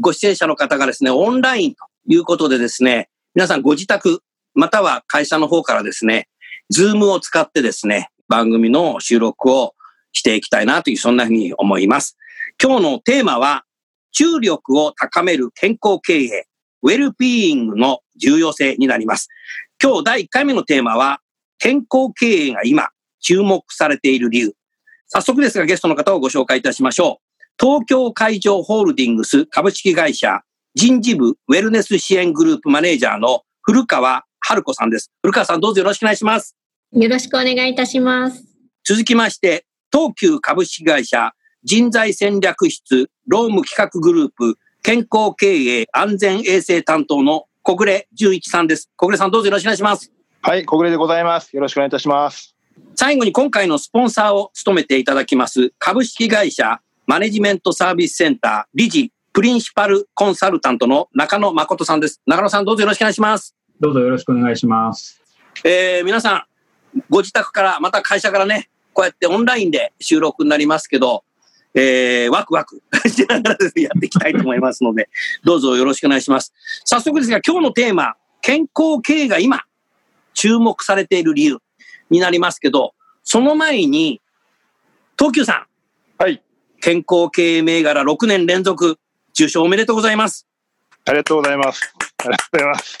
ご出演者の方がですねオンラインということでですね皆さんご自宅または会社の方からですねズームを使ってですね番組の収録をしていきたいなというそんなふうに思います今日のテーマは注力を高める健康経営ウェルビーイングの重要性になります今日第1回目のテーマは健康経営が今注目されている理由。早速ですがゲストの方をご紹介いたしましょう。東京海上ホールディングス株式会社人事部ウェルネス支援グループマネージャーの古川春子さんです。古川さんどうぞよろしくお願いします。よろしくお願いいたします。続きまして、東急株式会社人材戦略室労務企画グループ健康経営安全衛生担当の小暮純一さんです。小暮さんどうぞよろしくお願いします。はい、小暮でございます。よろしくお願いいたします。最後に今回のスポンサーを務めていただきます株式会社マネジメントサービスセンター理事プリンシパルコンサルタントの中野誠さんです。中野さんどうぞよろしくお願いします。どうぞよろしくお願いします。えー皆さん、ご自宅から、また会社からね、こうやってオンラインで収録になりますけど、えーワクワク しながらですねやっていきたいと思いますので、どうぞよろしくお願いします。早速ですが、今日のテーマ、健康経営が今、注目されている理由になりますけど、その前に、東急さん、はい、健康経営銘柄6年連続、受賞おめでとうございます。ありがとうございます。ありがとうございます。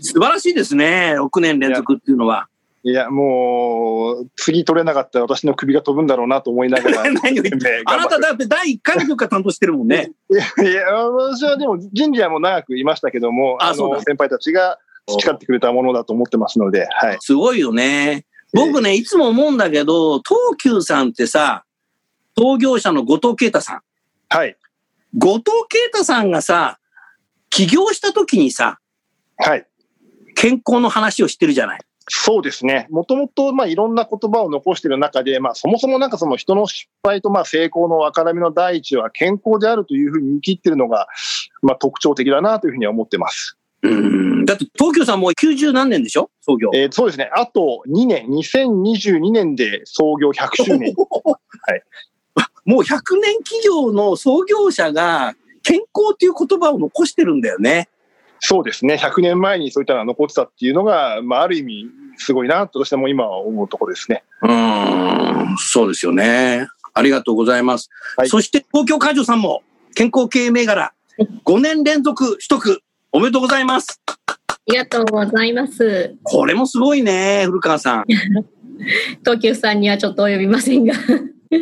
素晴らしいですね、6年連続っていうのは。いや、もう、次取れなかったら私の首が飛ぶんだろうなと思いながら。あなただって第1回の時から担当してるもんね。いや、いや私はでも人事はもう長くいましたけども、あの、先輩たちが培ってくれたものだと思ってますので、はい。すごいよね。僕ね、いつも思うんだけど、東急さんってさ、創業者の後藤啓太さん。はい。後藤啓太さんがさ、起業した時にさ、はい。健康の話をしてるじゃない。そうですね。もともと、まあ、いろんな言葉を残している中で、まあ、そもそもなんかその人の失敗と、まあ、成功の分からみの第一は健康であるというふうに言い切っているのが、まあ、特徴的だなというふうには思ってます。うん。だって東急さんもう90何年でしょ？創業。えーそうですね。あと2年、2022年で創業100周年。もう100年企業の創業者が健康っていう言葉を残してるんだよね。そうですね。100年前にそういったのが残ってたっていうのが、まあ、ある意味、すごいなとしても今は思うところですね。うーん、そうですよね。ありがとうございます。はいそして東京海上さんも健康経営銘柄5年連続取得おめでとうございます。ありがとうございます。これもすごいね、古川さん。東急さんにはちょっと及びませんが。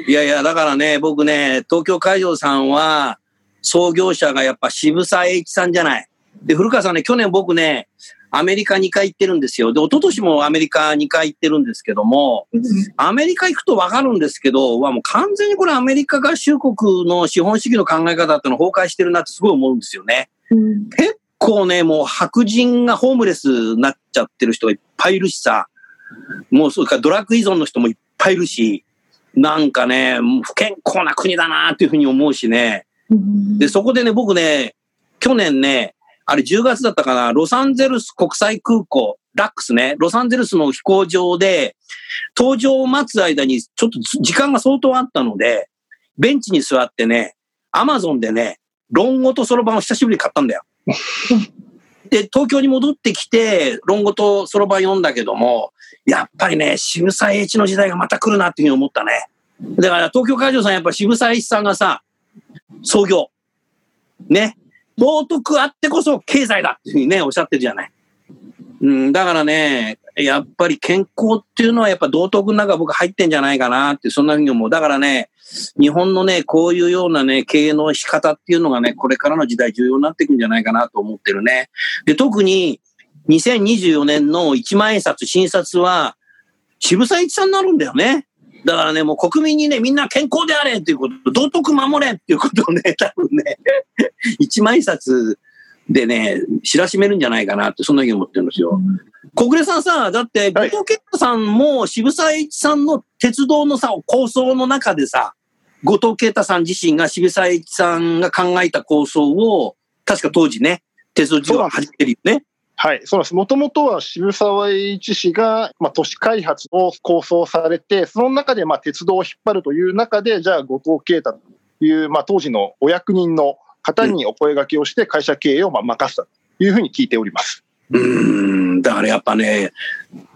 いやいや、だからね、僕ね、東京海上さんは創業者がやっぱ渋沢栄一さんじゃない。で、古川さんね、去年僕ね、アメリカ2回行ってるんですよ。で、一昨年もアメリカ2回行ってるんですけども、アメリカ行くとわかるんですけど、わもう完全にこれアメリカ合衆国の資本主義の考え方っての崩壊してるなってすごい思うんですよね。うん結構ね、もう白人がホームレスになっちゃってる人がいっぱいいるしさ、もうそうかドラッグ依存の人もいっぱいいるし、なんかね、不健康な国だなっていうふうに思うしね。で、そこでね、僕ね、去年ね、あれ10月だったかな、ロサンゼルス国際空港、ラックスね、ロサンゼルスの飛行場で、搭乗を待つ間にちょっと時間が相当あったので、ベンチに座ってね、アマゾンでね、論語とそろばんを久しぶりに買ったんだよ。で、東京に戻ってきて、論語とそろばん読んだけども、やっぱりね、渋沢栄一の時代がまた来るなっていうふうに思ったね。だから東京会場さんやっぱ渋沢栄一さんがさ、創業。ね。道徳あってこそ経済だっていうふうにね、おっしゃってるじゃない。うん、だからね、やっぱり健康っていうのはやっぱ道徳の中僕入ってんじゃないかなって、そんなふうに思う。だからね、日本のね、こういうようなね、経営の仕方っていうのがね、これからの時代重要になっていくんじゃないかなと思ってるね。で、特に2024年の1万円札、新札は、渋沢栄一さんになるんだよね。だからね、もう国民にね、みんな健康であれっていうこと、道徳守れっていうことをね、多分ね、一万円札でね、知らしめるんじゃないかなって、そんなふうに思ってるんですよ。小暮さんさ、だって、後藤健太さんも渋沢栄一さんの鉄道のさ、構想の中でさ、後藤啓太さん自身が渋沢栄一さんが考えた構想を、確か当時ね、鉄道事業を始めてるよね。はい、そうです。もともとは渋沢栄一氏が、まあ、都市開発を構想されて、その中で、まあ、鉄道を引っ張るという中で、じゃあ、後藤啓太という、まあ、当時のお役人の方にお声掛けをして、会社経営をまあ任せたというふうに聞いております。うん、だからやっぱね、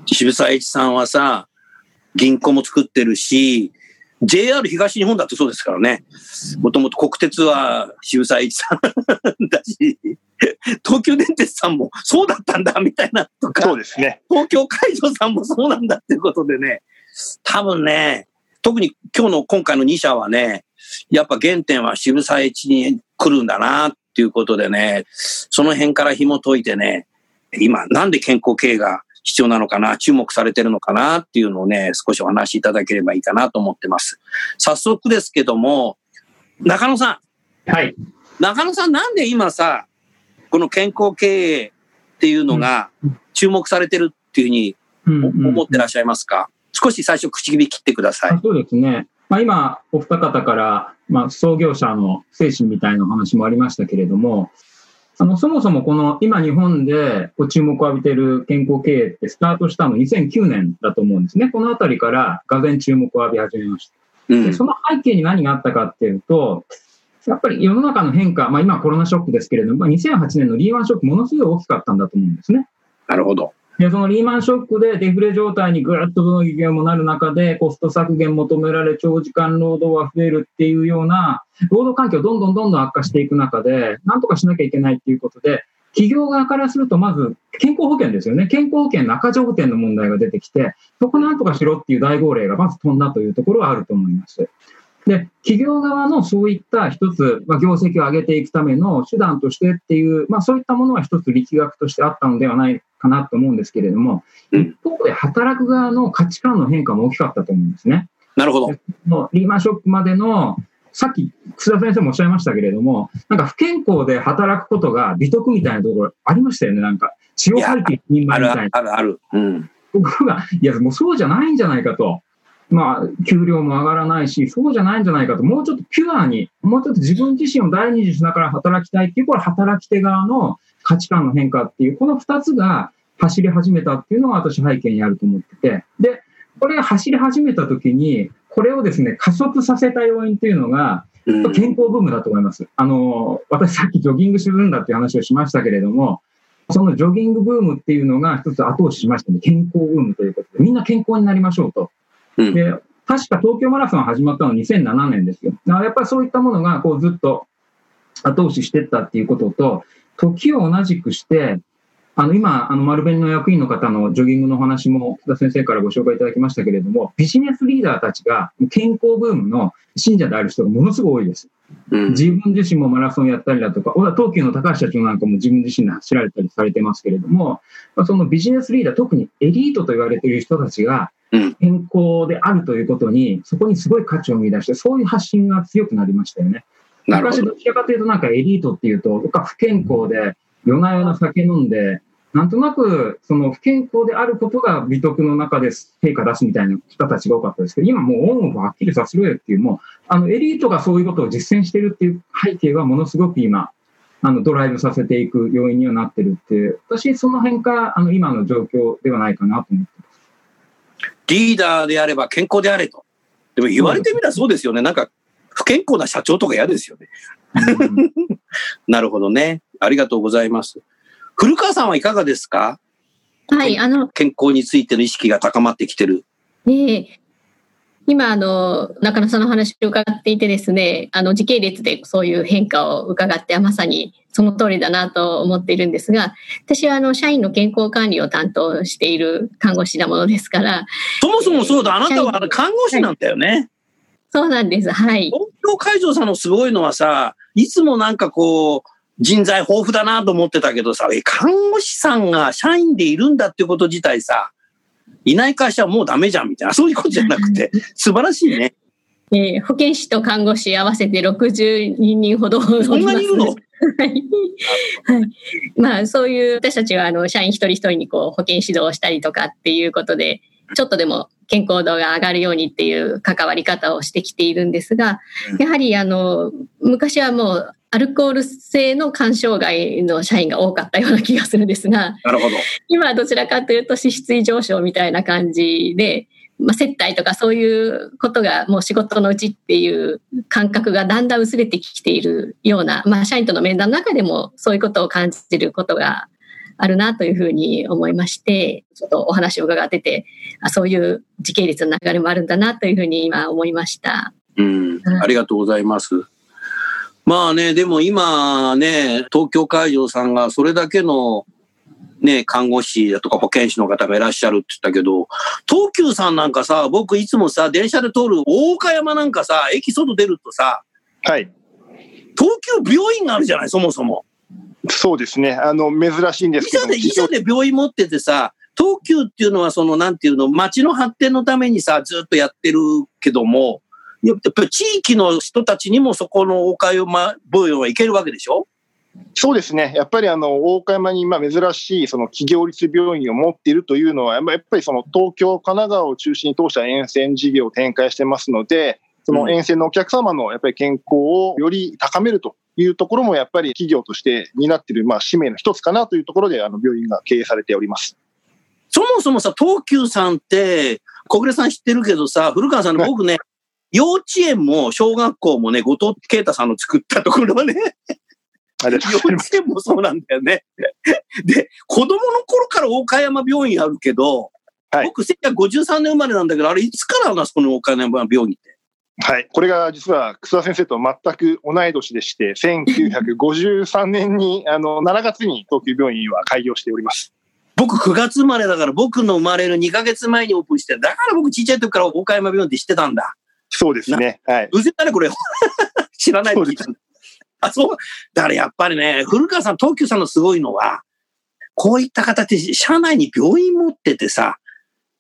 渋沢栄一さんはさ、銀行も作ってるし、JR 東日本だってそうですからね。もともと国鉄は渋沢栄一さんだし、東急電鉄さんもそうだったんだみたいなとか、そうですね。東京海上さんもそうなんだっていうことでね、多分ね、特に今日の今回の2社はね、やっぱ原点は渋沢栄一に来るんだなっていうことでね、その辺から紐解いてね、今なんで健康経営が必要なのかな、注目されてるのかなっていうのをね、少しお話しいただければいいかなと思ってます。早速ですけども、中野さん。はい。中野さんなんで今さ、この健康経営っていうのが注目されてるっていうふうに思ってらっしゃいますか、少し最初口切り切ってください。そうですね。まあ、今、お二方から、まあ、創業者の精神みたいなお話もありましたけれども、あの、そもそもこの今日本でこう注目を浴びている健康経営ってスタートしたの2009年だと思うんですね。このあたりからがぜ注目を浴び始めました。うんでその背景に何があったかっていうと、やっぱり世の中の変化、まあ今はコロナショックですけれども、まあ2008年のリーマンショックものすごい大きかったんだと思うんですね。なるほど。で、そのリーマンショックでデフレ状態にぐーっとどの企業もなる中で、コスト削減求められ、長時間労働は増えるっていうような、労働環境どんどんどんどん悪化していく中で、なんとかしなきゃいけないっていうことで、企業側からすると、まず健康保険ですよね。健康保険の赤字補填の問題が出てきて、そこなんとかしろっていう大号令がまず飛んだというところはあると思います。で、企業側のそういった一つ、まあ、業績を上げていくための手段としてっていう、まあそういったものは一つ力学としてあったのではないかなと思うんですけれども、うん一方で働く側の価値観の変化も大きかったと思うんですね。なるほど。リーマンショックまでの、さっき、楠田先生もおっしゃいましたけれども、なんか不健康で働くことが美徳みたいなところありましたよね、なんか。血を吐いて一人前みたいな。あるある。うん。ところが、いや、もうそうじゃないんじゃないかと。まあ、給料も上がらないし、そうじゃないんじゃないかと。もうちょっとピュアに、もうちょっと自分自身を大事にしながら働きたいっていう、これ働き手側の価値観の変化っていう、この二つが走り始めたっていうのが私背景にあると思ってて。で、これが走り始めた時に、これをですね、加速させた要因っていうのが、うん健康ブームだと思います。あの、私さっきジョギングするんだっていう話をしましたけれども、そのジョギングブームっていうのが一つ後押ししましたね。健康ブームということで、みんな健康になりましょうと。うんで、確か東京マラソン始まったのは2007年ですよ。だからやっぱりそういったものがこうずっと後押ししてったっていうことと、時を同じくして、あの、今、あの、丸紅の役員の方のジョギングのお話も、福田先生からご紹介いただきましたけれども、ビジネスリーダーたちが健康ブームの信者である人がものすごい多いです。うん自分自身もマラソンやったりだとか、東急の高橋社長なんかも自分自身で走られたりされてますけれども、まあそのビジネスリーダー、特にエリートと言われている人たちがうん健康であるということに、そこにすごい価値を見出して、そういう発信が強くなりましたよね。昔どちらかというとなんかエリートっていうと、とか不健康で夜な夜な酒飲んで、なんとなくその不健康であることが美徳の中で成果出すみたいな人たちが多かったですけど、今もうオンオフはっきりさせろよっていう、もうあのエリートがそういうことを実践してるっていう背景がものすごく今、あのドライブさせていく要因にはなってるっていう、私その辺があの今の状況ではないかなと思ってます。リーダーであれば健康であれと。でも言われてみたらそうですよね。なんか不健康な社長とか嫌ですよね。うん なるほどね。ありがとうございます。古川さんはいかがですか？はい、あの、健康についての意識が高まってきてる。ねえ今、あの、中野さんの話を伺っていてですね、あの、時系列でそういう変化を伺って、まさにその通りだなと思っているんですが、私は、あの、社員の健康管理を担当している看護師なものですから。そもそもそうだ、あなたは看護師なんだよね。はい、そうなんです。はい。東京会場さんのすごいのはさ、いつもなんかこう、人材豊富だなと思ってたけどさ、え、看護師さんが社員でいるんだっていうこと自体さ、いない会社はもうダメじゃんみたいな、そういうことじゃなくて、素晴らしいね。えー、保健師と看護師合わせて60人ほどそんなにいるの？はい。まあ、そういう、私たちは、あの、社員一人一人にこう、保健指導をしたりとかっていうことで、ちょっとでも健康度が上がるようにっていう関わり方をしてきているんですが、やはり、あの、昔はもう、アルコール性の肝障害の社員が多かったような気がするんですが、なるほど。今はどちらかというと脂質異常症みたいな感じで、まあ、接待とかそういうことがもう仕事のうちっていう感覚がだんだん薄れてきているような、まあ、社員との面談の中でもそういうことを感じることがあるなというふうに思いまして、ちょっとお話を伺ってて、あそういう時系列の流れもあるんだなというふうに今思いました。うん、ありがとうございます。まあね、でも今ね、東京会場さんがそれだけのね、看護師だとか保健師の方がいらっしゃるって言ったけど、東急さんなんかさ、僕いつもさ、電車で通る大岡山なんかさ、駅外出るとさ、はい。東急病院があるじゃない、そもそも。そうですね。あの、珍しいんですけど。医者で、医者で病院持っててさ、東急っていうのはその、なんていうの、街の発展のためにさ、ずっとやってるけども、やっぱり地域の人たちにもそこの大岡山病院は行けるわけでしょ？そうですね、やっぱりあの大岡山にまあ珍しいその企業立病院を持っているというのは、やっぱりその東京、神奈川を中心に通した沿線事業を展開してますので、その沿線のお客様のやっぱり健康をより高めるというところも、やっぱり企業として担っているまあ使命の一つかなというところで、あの病院が経営されております。そもそもさ、東急さんって、小暮さん知ってるけどさ、古川さん、僕ね、幼稚園も小学校もね、後藤啓太さんの作ったところはね、幼稚園もそうなんだよね。で、子供の頃から岡山病院あるけど、はい、僕、1953年生まれなんだけど、あれ、いつからな、その岡山病院って？はい。これが実は、楠田先生と全く同い年でして、1953年に、あの、7月に東急病院は開業しております。僕9月生まれだから、僕の生まれる2ヶ月前にオープンして、だから僕ちっちゃい時から岡山病院って知ってたんだ。そうですね。はい。うぜだね、これ。知らないで聞いたんだ。あ、そう。だからやっぱりね、古川さん、東急さんのすごいのは、こういった形、社内に病院持っててさ、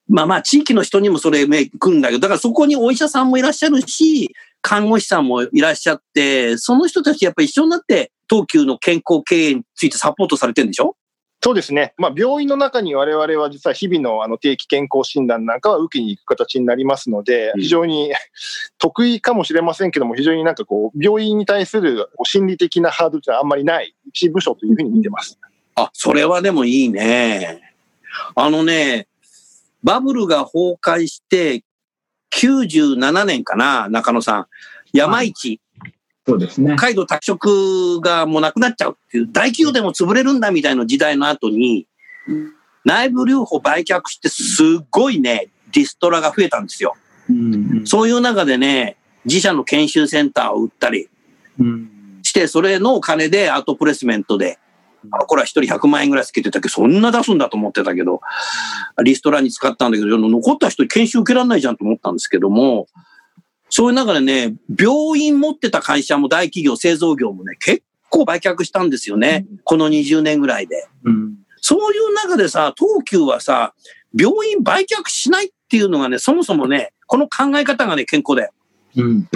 まあまあ、地域の人にもそれ目くんだけど、だからそこにお医者さんもいらっしゃるし、看護師さんもいらっしゃって、その人たちやっぱり一緒になって東急の健康経営についてサポートされてるんでしょ？そうですね。まあ、病院の中に我々は実は日々のあの定期健康診断なんかは受けに行く形になりますので、非常に 得意かもしれませんけども、非常になんかこう、病院に対する心理的なハードルはあんまりない一部署というふうに見てます。あ、それはでもいいね。あのね、バブルが崩壊して97年かな、中野さん。山一、そうですね。北海道拓殖がもうなくなっちゃうっていう、大企業でも潰れるんだみたいな時代の後に、内部留保売却してすっごいね、リストラが増えたんですよ。うんそういう中でね、自社の研修センターを売ったりして、それのお金でアートプレスメントで、これは一人100万円ぐらいつけてたけど、そんな出すんだと思ってたけど、リストラに使ったんだけど、残った人研修受けられないじゃんと思ったんですけども、そういう中でね、病院持ってた会社も大企業、製造業もね、結構売却したんですよね。うん、この20年ぐらいで、うん。そういう中でさ、東急はさ、病院売却しないっていうのがね、そもそもね、この考え方がね、健康だよ。うん。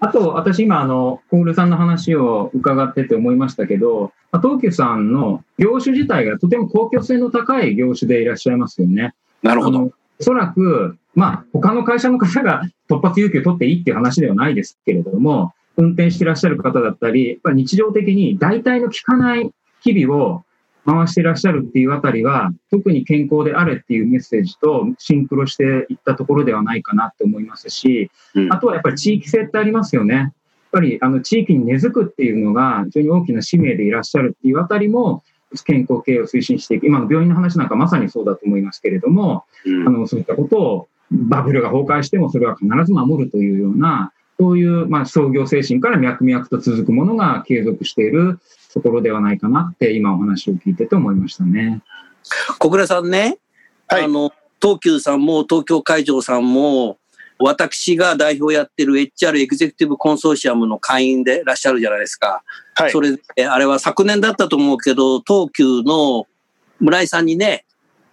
あと、私今、あの、コールさんの話を伺ってて思いましたけど、東急さんの業種自体がとても公共性の高い業種でいらっしゃいますよね。なるほど。おそらく、まあ、他の会社の方が突発有給を取っていいっていう話ではないですけれども、運転していらっしゃる方だったり、日常的に代替の効かない日々を回していらっしゃるっていうあたりは、特に健康であれっていうメッセージとシンクロしていったところではないかなって思いますし、あとはやっぱり地域性ってありますよね。やっぱりあの地域に根付くっていうのが非常に大きな使命でいらっしゃるっていうあたりも、健康経営を推進していく、今の病院の話なんかまさにそうだと思いますけれども、うん、あのそういったことをバブルが崩壊してもそれは必ず守るというような、そういう、まあ、創業精神から脈々と続くものが継続しているところではないかなって今お話を聞いてて思いましたね。小倉さんね、はい、あの、東急さんも東京海上さんも、私が代表やってる HR エグゼクティブコンソーシアムの会員でいらっしゃるじゃないですか。はい。それで、あれは昨年だったと思うけど、東急の村井さんにね、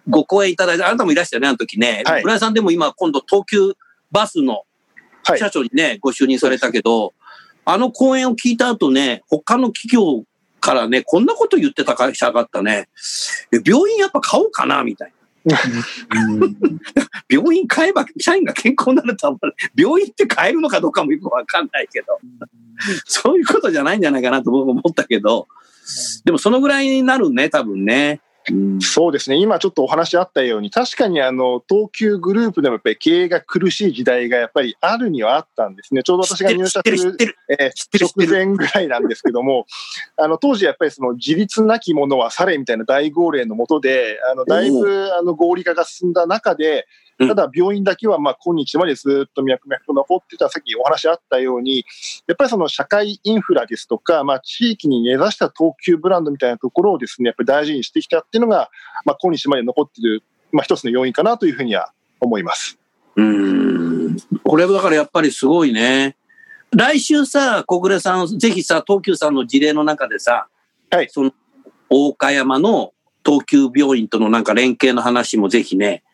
ご講演いただいて、あなたもいらしたよね、あの時ね。はい、村井さんでも今、今度東急バスの社長にね、はい、ご就任されたけど、あの講演を聞いた後ね、他の企業からね、こんなこと言ってた会社があったね。病院やっぱ買おうかな、みたいな。病院買えば社員が健康になるとは病院って買えるのかどうかもよくわかんないけど、そういうことじゃないんじゃないかなと僕思ったけど、でもそのぐらいになるね、多分ね。そうですね、今ちょっとお話あったように、確かにあの東急グループでもやっぱり経営が苦しい時代がやっぱりあるにはあったんですね、ちょうど私が入社するえ直前ぐらいなんですけども、あの当時やっぱりその自立なき者はされみたいな大号令のもとで、あのだいぶあの合理化が進んだ中で、ただ病院だけはまあ今日までずっと脈々と残ってた、さっきお話あったように、やっぱりその社会インフラですとか、まあ地域に根ざした東急ブランドみたいなところをですね、やっぱり大事にしてきたっていうのが、まあ今日まで残っている、まあ一つの要因かなというふうには思います。うん。これはだからやっぱりすごいね。来週さ、小暮さん、ぜひさ、東急さんの事例の中でさ、はい。その、大岡山の東急病院とのなんか連携の話もぜひね、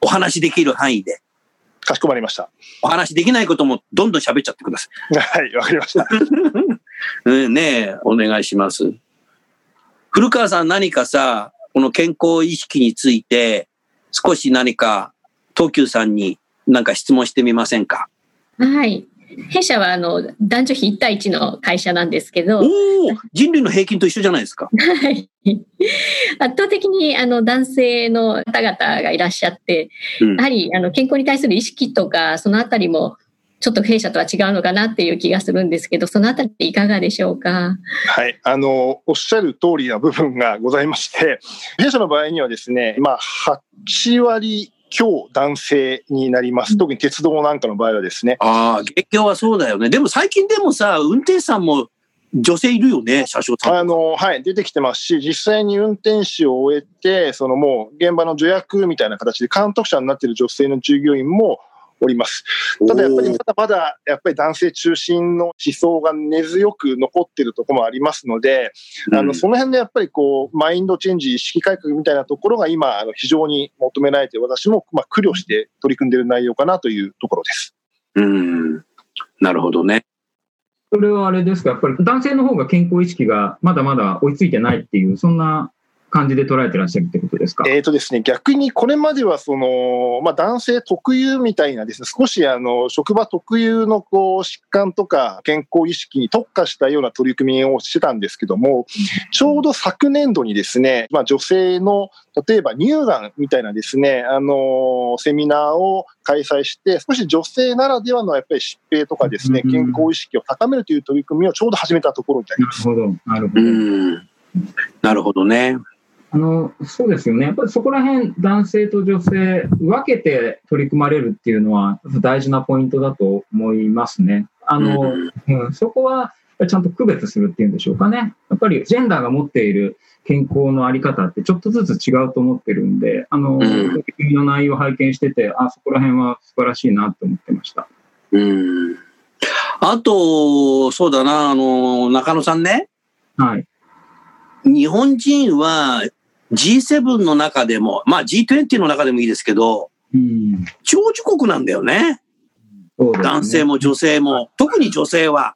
お話できる範囲で。かしこまりました。お話できないこともどんどん喋っちゃってください。はい、わかりました。ねえ、お願いします。古川さん何かさ、この健康意識について、少し何か東急さんに何か質問してみませんか？はい。弊社はあの男女比1対1の会社なんですけど。人類の平均と一緒じゃないですか。はい。圧倒的にあの男性の方々がいらっしゃって、うん、やはりあの健康に対する意識とか、そのあたりもちょっと弊社とは違うのかなっていう気がするんですけど、そのあたりいかがでしょうか？はい、あのおっしゃる通りな部分がございまして、弊社の場合にはですね、まあ8割今日男性になります。特に鉄道なんかの場合はですね。ああ、月経はそうだよね。でも最近でもさ、運転手さんも女性いるよね、車掌さん。あの、はい、出てきてますし、実際に運転手を終えて、そのもう現場の助役みたいな形で監督者になっている女性の従業員もおります。ただやっぱりまだまだやっぱり男性中心の思想が根強く残っているところもありますので、うん、あのその辺でやっぱりこうマインドチェンジ、意識改革みたいなところが今あの非常に求められて私もまあ苦慮して取り組んでいる内容かなというところです。うん、なるほどね。それはあれですか、やっぱり男性の方が健康意識がまだまだ追いついてないっていう、そんな感じで捉えてらっしゃるってことですか？えっ、とですね、逆にこれまではその、まあ、男性特有みたいなですね、少しあの、職場特有のこう、疾患とか健康意識に特化したような取り組みをしてたんですけども、ちょうど昨年度にですね、まあ、女性の、例えば乳がんみたいなですね、あの、セミナーを開催して、少し女性ならではのやっぱり疾病とかですね、健康意識を高めるという取り組みをちょうど始めたところになります。なるほど、なるほど。なるほどね。あの、そうですよね。やっぱりそこら辺、男性と女性、分けて取り組まれるっていうのは、大事なポイントだと思いますね。あの、うん、そこは、ちゃんと区別するっていうんでしょうかね。やっぱり、ジェンダーが持っている健康のあり方ってちょっとずつ違うと思ってるんで、あの、取り組みの内容を拝見してて、あ、そこら辺は素晴らしいなと思ってました。うん。あと、そうだな、あの、中野さんね。はい。日本人は G7 の中でも、まあ G20 の中でもいいですけど、うん、長寿国なんだよね。ね。男性も女性も、特に女性は。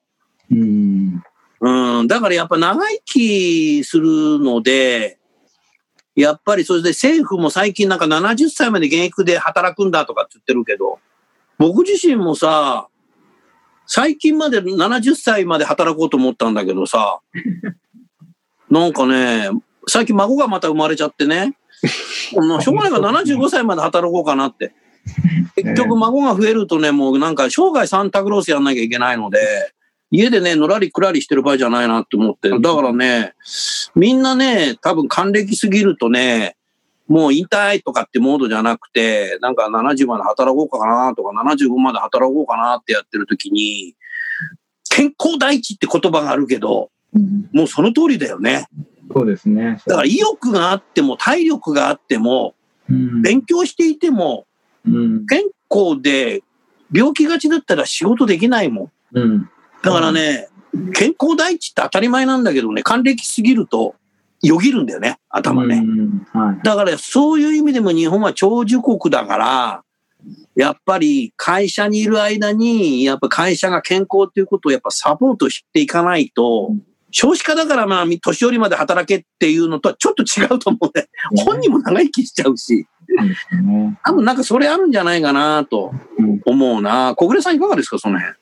うん、うん、だからやっぱ長生きするので、やっぱりそれで政府も最近なんか70歳まで現役で働くんだとかって言ってるけど、僕自身もさ、最近まで70歳まで働こうと思ったんだけどさ、なんかね、最近孫がまた生まれちゃってね、もうしょうがないから75歳まで働こうかなって。結局孫が増えるとね、もうなんか生涯サンタクロースやんなきゃいけないので、家でね、のらりくらりしてる場合じゃないなって思って。だからね、みんなね、多分還暦すぎるとね、もう引退とかってモードじゃなくて、なんか70まで働こうかなとか、75まで働こうかなってやってる時に、健康第一って言葉があるけど、うんもうその通りだよね。そうですね。だから意欲があっても体力があっても、うん勉強していても、うん。健康で病気がちだったら仕事できないもん。うん。だからね、健康第一って当たり前なんだけどね、還暦すぎるとよぎるんだよね、頭ね。うんはい。だからそういう意味でも日本は長寿国だから、やっぱり会社にいる間に、やっぱ会社が健康っていうことをやっぱサポートしていかないと、少子化だからまあ年寄りまで働けっていうのとはちょっと違うと思うんで、本人も長生きしちゃうし。多分なんかそれあるんじゃないかなとうん思うな。小暮さんいかがですか、その辺。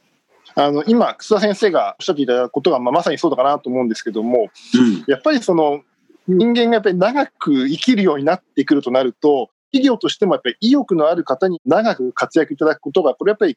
あの今、楠田先生がおっしゃっていただいたことが、まあ、まさにそうだかなと思うんですけども、うん。やっぱりその人間がやっぱり長く生きるようになってくるとなると、企業としてもやっぱり意欲のある方に長く活躍いただくことが、これやっぱり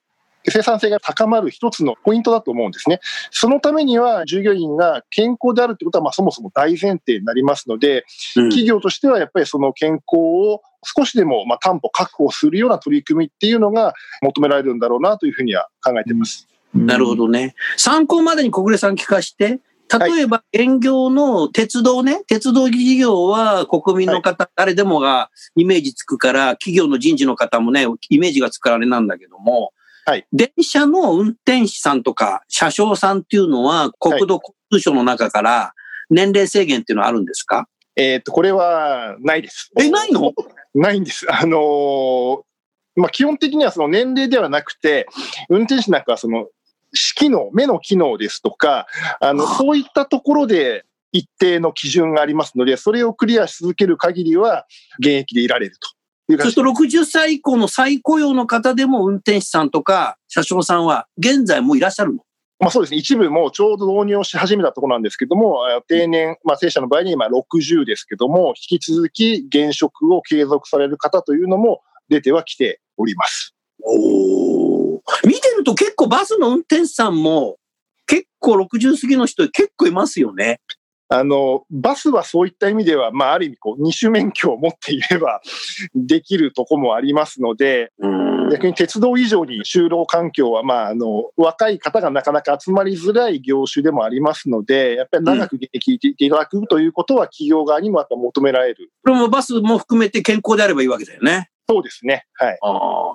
生産性が高まる一つのポイントだと思うんですね。そのためには従業員が健康であるということはまあそもそも大前提になりますので、うん企業としてはやっぱりその健康を少しでもまあ担保確保するような取り組みっていうのが求められるんだろうなというふうには考えています。なるほどね。参考までに小暮さん聞かして、例えば営業の鉄道ね、鉄道事業は国民の方、誰でもがイメージつくから、企業の人事の方もね、イメージがつくあれなんだけども、はい。電車の運転士さんとか車掌さんっていうのは国土交通省の中から年齢制限っていうのはあるんですか？えーっと、これはないです。え、ないの？ないんです。あのーまあ、基本的にはその年齢ではなくて、運転手なんかはその、視機能、目の機能ですとか、あの、そういったところで一定の基準がありますので、それをクリアし続ける限りは、現役でいられるとそうする形と60歳以降の再雇用の方でも運転手さんとか車掌さんは現在もういらっしゃるの？まあそうですね、一部もうちょうど導入をし始めたところなんですけども、あ定年、まあ正社の場合に今60ですけども、引き続き現職を継続される方というのも出てはきております。お見てると結構バスの運転手さんも結構60過ぎの人結構いますよね。あの、バスはそういった意味では、まあ、ある意味、こう、二種免許を持っていれば、できるとこもありますので、逆に鉄道以上に就労環境は、まあ、あの、若い方がなかなか集まりづらい業種でもありますので、やっぱり長く現役でいていただくということは、企業側にもやっぱ求められる。これもバスも含めて健康であればいいわけだよね。そうですね。はい。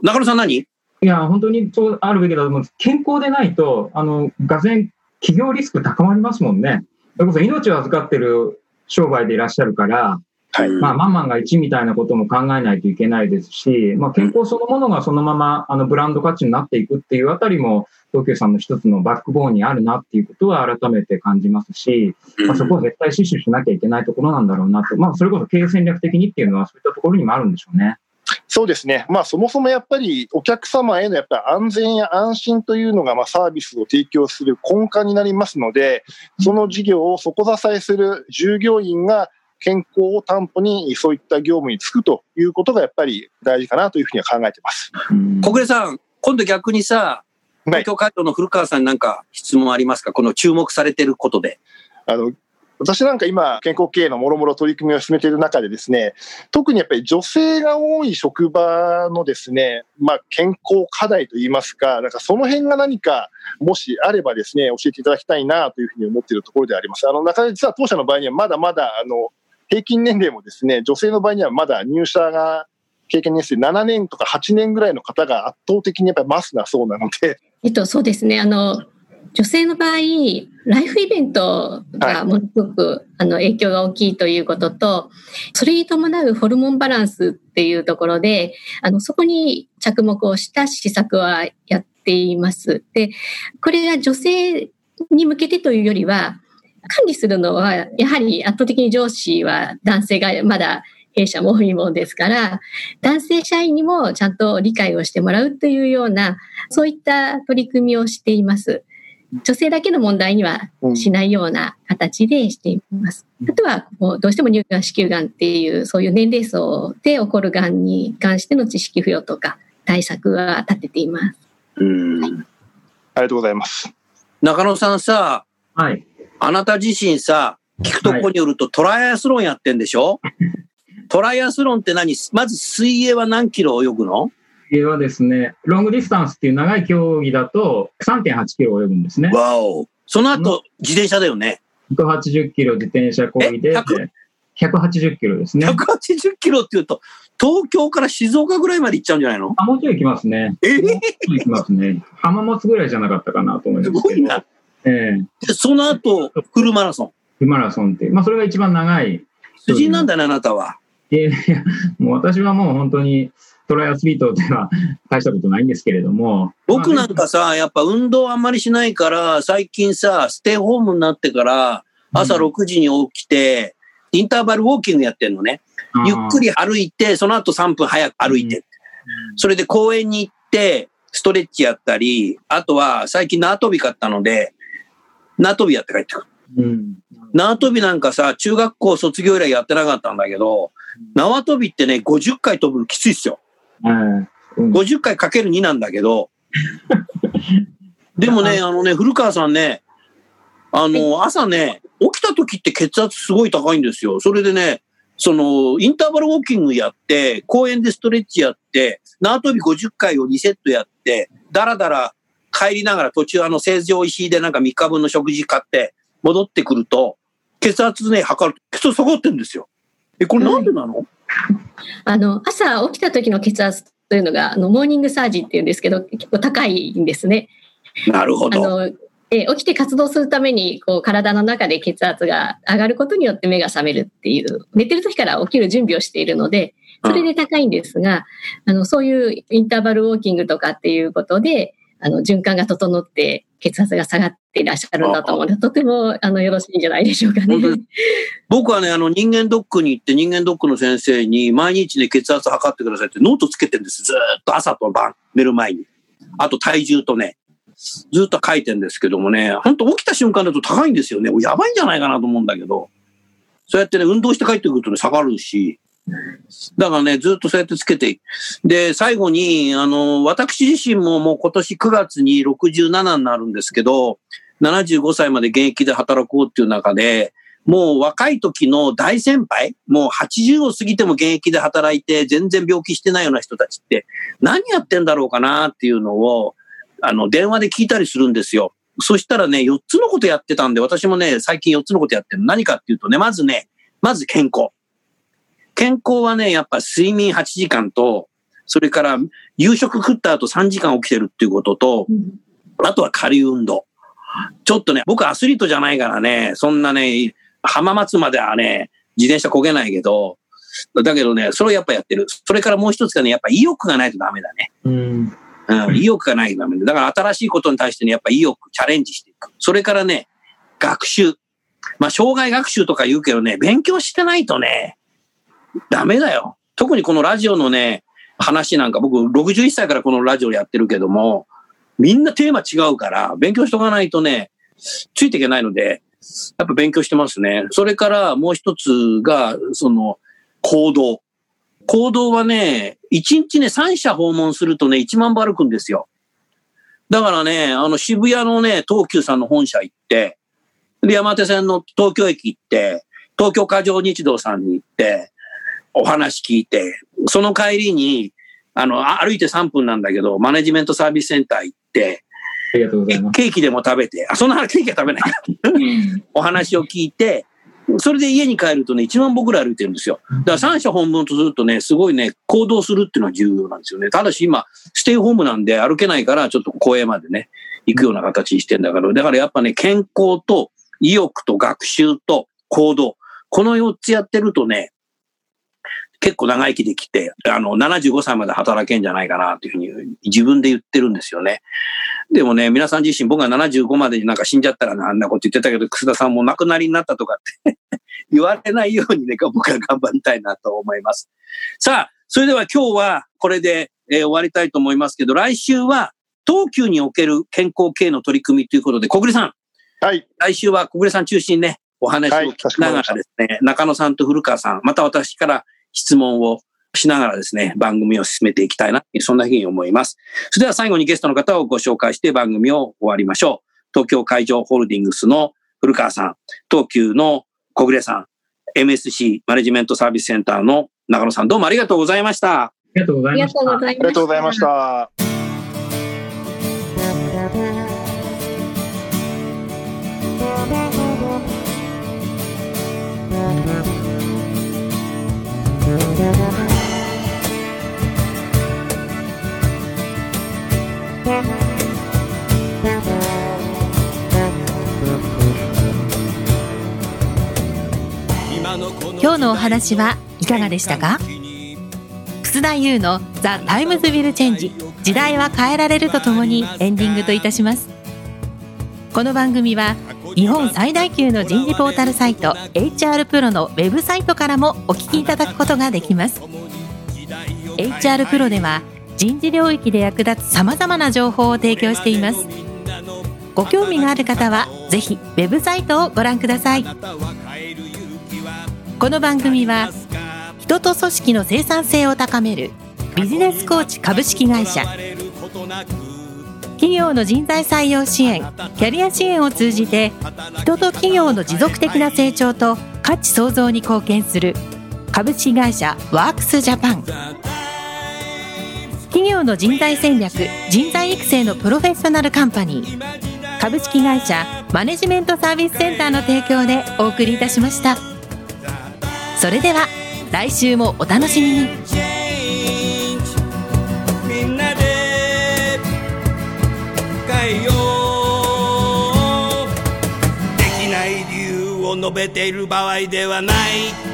中野さん何いや、本当にそうあるべきだと思うんです。健康でないと、あの、がぜん企業リスク高まりますもんね。それこそ命を預かってる商売でいらっしゃるから、はい。まあ、マンマンが1みたいなことも考えないといけないですし、まあ、健康そのものがそのままあのブランド価値になっていくっていうあたりも、東急さんの一つのバックボーンにあるなっていうことは改めて感じますし、まあ、そこは絶対死守しなきゃいけないところなんだろうなと、まあ、それこそ経営戦略的にっていうのはそういったところにもあるんでしょうね。そうですね。まあそもそもやっぱりお客様へのやっぱり安全や安心というのがまあサービスを提供する根幹になりますので、その事業を底支えする従業員が健康を担保にそういった業務に就くということがやっぱり大事かなというふうには考えています。うん小暮さん、今度逆にさ、はい東京会長の古川さんになんか質問ありますか？この注目されてることで。あの私なんか今、健康経営のもろもろ取り組みを進めている中でですね、特にやっぱり女性が多い職場のですね、まあ健康課題といいますか、なんかその辺が何か、もしあればですね、教えていただきたいなというふうに思っているところであります。あの、中で実は当社の場合にはまだまだ、あの、平均年齢もですね、女性の場合にはまだ入社が経験年数7年とか8年ぐらいの方が圧倒的にやっぱりマスなそうなので、えっと、そうですね。あの、女性の場合、ライフイベントがものすごく、あの影響が大きいということと、それに伴うホルモンバランスっていうところで、あの、そこに着目をした施策はやっています。で、これが女性に向けてというよりは、管理するのは、やはり圧倒的に上司は男性がまだ弊社も多いものですから、男性社員にもちゃんと理解をしてもらうというような、そういった取り組みをしています。女性だけの問題にはしないような形でしています。あとは、もうどうしても乳がん、子宮がんっていう、そういう年齢層で起こるがんに関しての知識付与とか対策は立てています。うんありがとうございます。中野さんさ、はい。あなた自身さ、聞くとこによるとトライアスロンやってんでしょ？トライアスロンって何？まず水泳は何キロ泳ぐの？水泳はですね、ロングディスタンスっていう長い競技だと3.8キロ泳ぐんですね。わお。その後、自転車だよね。180キロ自転車こぎでえ100、180キロですね。180キロって言うと、東京から静岡ぐらいまで行っちゃうんじゃないの？あ、もうちょい行きますね。えもう行きますね。浜松ぐらいじゃなかったかなと思いすますけど。ごいな。ええでその後、フルマラソン。フルマラソンって。まあ、それが一番長い。筋なんだね、あなたは。いやいや、もう私はもう本当にトライアスリートっていうのは大したことないんですけれども。僕なんまかさ、やっぱ運動あんまりしないから、最近さ、ステイホームになってから、朝うん6時に起きて、インターバルウォーキングやってんのね。あゆっくり歩いて、その後3分早く歩いて。それで公園に行って、ストレッチやったり、あとは最近縄跳び買ったので、縄跳びやって帰ってくる。うん。縄跳びなんかさ、中学校卒業以来やってなかったんだけど、縄跳びってね、50回飛ぶのきついっすよ。はいうん。50回かける2なんだけど、でもね、あのね、古川さんね、あの、朝ね、起きた時って血圧すごい高いんですよ。それでね、その、インターバルウォーキングやって、公園でストレッチやって、縄跳び50回を2セットやって、だらだら帰りながら途中あの、成城石井でなんか3日分の食事買って、戻ってくると、血圧ね、測ると、血圧下がってるんですよ。え、これなんでなの、あの、朝起きた時の血圧というのが、あの、モーニングサージっていうんですけど、結構高いんですね。なるほど。あの、え起きて活動するために、こう、体の中で血圧が上がることによって目が覚めるっていう、寝てる時から起きる準備をしているので、それで高いんですが、あの、そういうインターバルウォーキングとかっていうことで、あの、循環が整って血圧が下がっていらっしゃるんだと思うので、とても、あの、よろしいんじゃないでしょうかね僕はね、あの人間ドックに行って人間ドックの先生に毎日ね、血圧測ってくださいってノートつけてるんです。ずーっと朝と晩、寝る前に。あと体重とね、ずーっと書いてるんですけどもね、本当起きた瞬間だと高いんですよね。やばいんじゃないかなと思うんだけど。そうやってね、運動して帰ってくるとね、下がるし。だからね、ずっとそうやってつけて。で、最後に、あの、私自身ももう今年9月に67になるんですけど、75歳まで現役で働こうっていう中で、もう若い時の大先輩、もう80を過ぎても現役で働いて全然病気してないような人たちって何やってんだろうかなっていうのを、あの、電話で聞いたりするんですよ。そしたらね、4つのことやってたんで、私もね、最近4つのことやってる。何かっていうとね、まずね、まず健康。健康はね、やっぱ睡眠8時間と、それから夕食食った後3時間起きてるっていうことと、うんあとは軽い運動。ちょっとね、僕アスリートじゃないからね、そんなね、浜松まではね、自転車こげないけど、だけどね、それをやっぱやってる。それからもう一つがね、やっぱ意欲がないとダメだね。うん。うん、意欲がないとダメだ。だから新しいことに対してね、やっぱ意欲、チャレンジしていく。それからね、学習。まあ、障害学習とか言うけどね、勉強してないとね、ダメだよ。特にこのラジオのね、話なんか僕61歳からこのラジオやってるけども、みんなテーマ違うから、勉強しとかないとね、ついていけないので、やっぱ勉強してますね。それからもう一つが、その、行動。行動はね、1日ね、3社訪問するとね、1万歩歩くんですよ。だからね、あの渋谷のね、東急さんの本社行って、で、山手線の東京駅行って、東京過剰日動さんに行って、お話聞いて、その帰りに、あの、あ歩いて3分なんだけど、マネジメントサービスセンター行って、ありがとうございケます。ケーキでも食べて、あ、そんなケーキは食べない。お話を聞いて、それで家に帰るとね、1万歩ぐらい歩いてるんですよ。だから三者本文とするとね、すごいね、行動するっていうのは重要なんですよね。ただし今、ステイホームなんで歩けないから、ちょっと公園までね、行くような形にしてんだから、だからやっぱね、健康と意欲と学習と行動、この4つやってるとね、結構長生きできて、あの、75歳まで働けんじゃないかなというふうに自分で言ってるんですよね。でもね、皆さん自身僕が75までになんか死んじゃったらなあんなこと言ってたけど、楠田さんも亡くなりになったとかって 言われないようにね、僕は頑張りたいなと思います。さあ、それでは今日はこれで、えー終わりたいと思いますけど、来週は東急における健康系の取り組みということで、小栗さん、はい。来週は小栗さん中心にね、お話を聞きながらですね、中野さんと古川さん、また私から質問をしながらですね、番組を進めていきたいな、そんなふうに思います。それでは最後にゲストの方をご紹介して番組を終わりましょう。東京海上ホールディングスの古川さん、東急の小暮さん、MSC マネジメントサービスセンターの中野さんどうもありがとうございました。ありがとうございました。とうございました。ありがとうございました。今日のお話はいかがでしたか？楠田祐の「The Times Will Change 時代は変えられる」とともにエンディングといたします。この番組は日本最大級の人事ポータルサイト HR プロのウェブサイトからもお聞きいただくことができます。HR プロでは人事領域で役立つさまざまな情報を提供しています。ご興味がある方はぜひウェブサイトをご覧ください。この番組は人と組織の生産性を高めるビジネスコーチ株式会社。企業の人材採用支援キャリア支援を通じて人と企業の持続的な成長と価値創造に貢献する株式会社ワークスジャパン。企業の人材戦略人材育成のプロフェッショナルカンパニー。株式会社マネジメントサービスセンターの提供でお送りいたしました。それでは来週もお楽しみに。述べている場合ではない。